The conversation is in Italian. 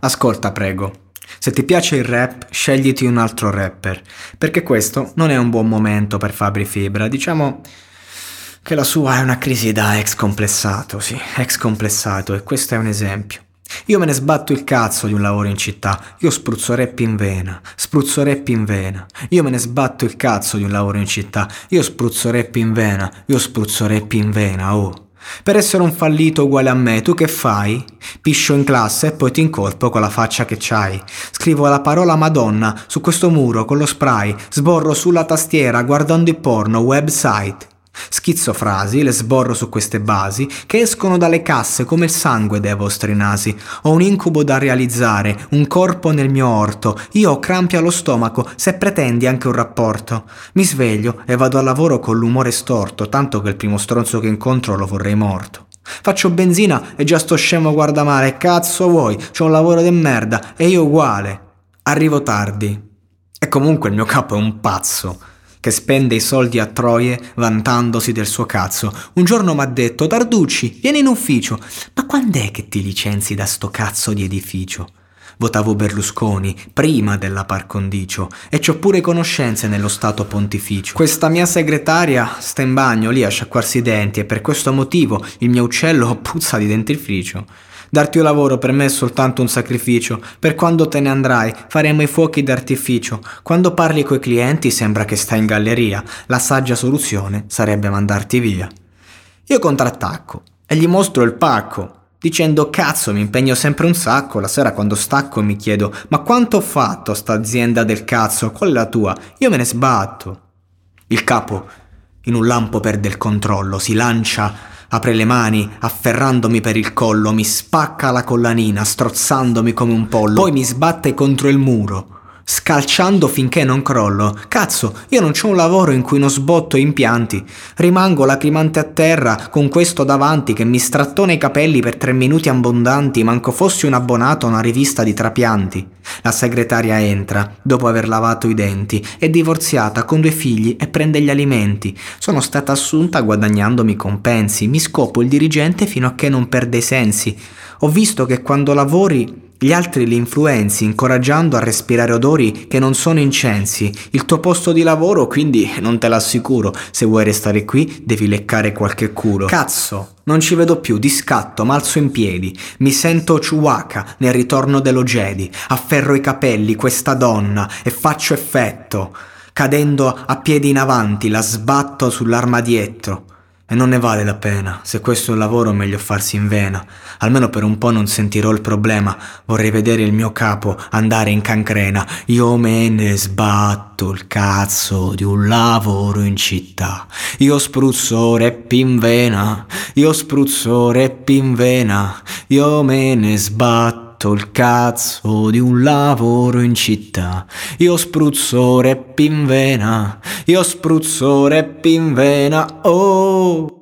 Ascolta, prego. Se ti piace il rap, scegliti un altro rapper, perché questo non è un buon momento per Fabri Fibra. Diciamo che la sua è una crisi da ex complessato, sì, ex complessato, e questo è un esempio. Io me ne sbatto il cazzo di un lavoro in città, io spruzzo rap in vena, spruzzo rap in vena. Io me ne sbatto il cazzo di un lavoro in città, io spruzzo rap in vena, io spruzzo rap in vena, oh. Per essere un fallito uguale a me, tu che fai? Piscio in classe e poi ti incolpo con la faccia che c'hai. Scrivo la parola Madonna su questo muro con lo spray, sborro sulla tastiera guardando il porno website. Schizzo frasi, le sborro su queste basi, che escono dalle casse come il sangue dai vostri nasi. Ho un incubo da realizzare, un corpo nel mio orto. Io ho crampi allo stomaco, se pretendi anche un rapporto. Mi sveglio e vado al lavoro con l'umore storto, tanto che il primo stronzo che incontro lo vorrei morto. Faccio benzina e già sto scemo guarda male, cazzo vuoi? C'ho un lavoro de merda e io uguale. Arrivo tardi. E comunque il mio capo è un pazzo che spende i soldi a troie vantandosi del suo cazzo. Un giorno m'ha detto Tarducci, vieni in ufficio. Ma quand'è che ti licenzi da sto cazzo di edificio? Votavo Berlusconi prima della par condicio e c'ho pure conoscenze nello stato pontificio. Questa mia segretaria sta in bagno lì a sciacquarsi i denti e per questo motivo il mio uccello puzza di dentifricio. Darti un lavoro per me è soltanto un sacrificio. Per quando te ne andrai, faremo i fuochi d'artificio. Quando parli coi clienti sembra che stai in galleria. La saggia soluzione sarebbe mandarti via. Io contrattacco e gli mostro il pacco. Dicendo cazzo mi impegno sempre un sacco, la sera quando stacco mi chiedo ma quanto ho fatto sta azienda del cazzo, qual è la tua? Io me ne sbatto. Il capo in un lampo perde il controllo, si lancia Apre le mani, afferrandomi per il collo, mi spacca la collanina, strozzandomi come un pollo, poi mi sbatte contro il muro scalciando finché non crollo. Cazzo, io non c'ho un lavoro in cui non sbotto impianti. Rimango lacrimante a terra con questo davanti che mi strattona i capelli per tre minuti abbondanti, manco fossi un abbonato a una rivista di trapianti. La segretaria entra, dopo aver lavato i denti, è divorziata con due figli e prende gli alimenti. Sono stata assunta guadagnandomi compensi, mi scopo il dirigente fino a che non perde i sensi. Ho visto che quando lavori gli altri li influenzi incoraggiando a respirare odori che non sono incensi. Il tuo posto di lavoro quindi non te l'assicuro. Se vuoi restare qui devi leccare qualche culo. Cazzo, non ci vedo più, di scatto, malzo in piedi. Mi sento Chewbacca nel ritorno dello Jedi. Afferro i capelli, questa donna, e faccio effetto. Cadendo a piedi in avanti, la sbatto sull'arma dietro. E non ne vale la pena, se questo è un lavoro meglio farsi in vena. Almeno per un po' non sentirò il problema, vorrei vedere il mio capo andare in cancrena. Io me ne sbatto il cazzo di un lavoro in città. Io spruzzo rap in vena, io spruzzo rap in vena, io me ne sbatto il cazzo di un lavoro in città. Io spruzzo rap in vena, io spruzzo rap in vena, oh.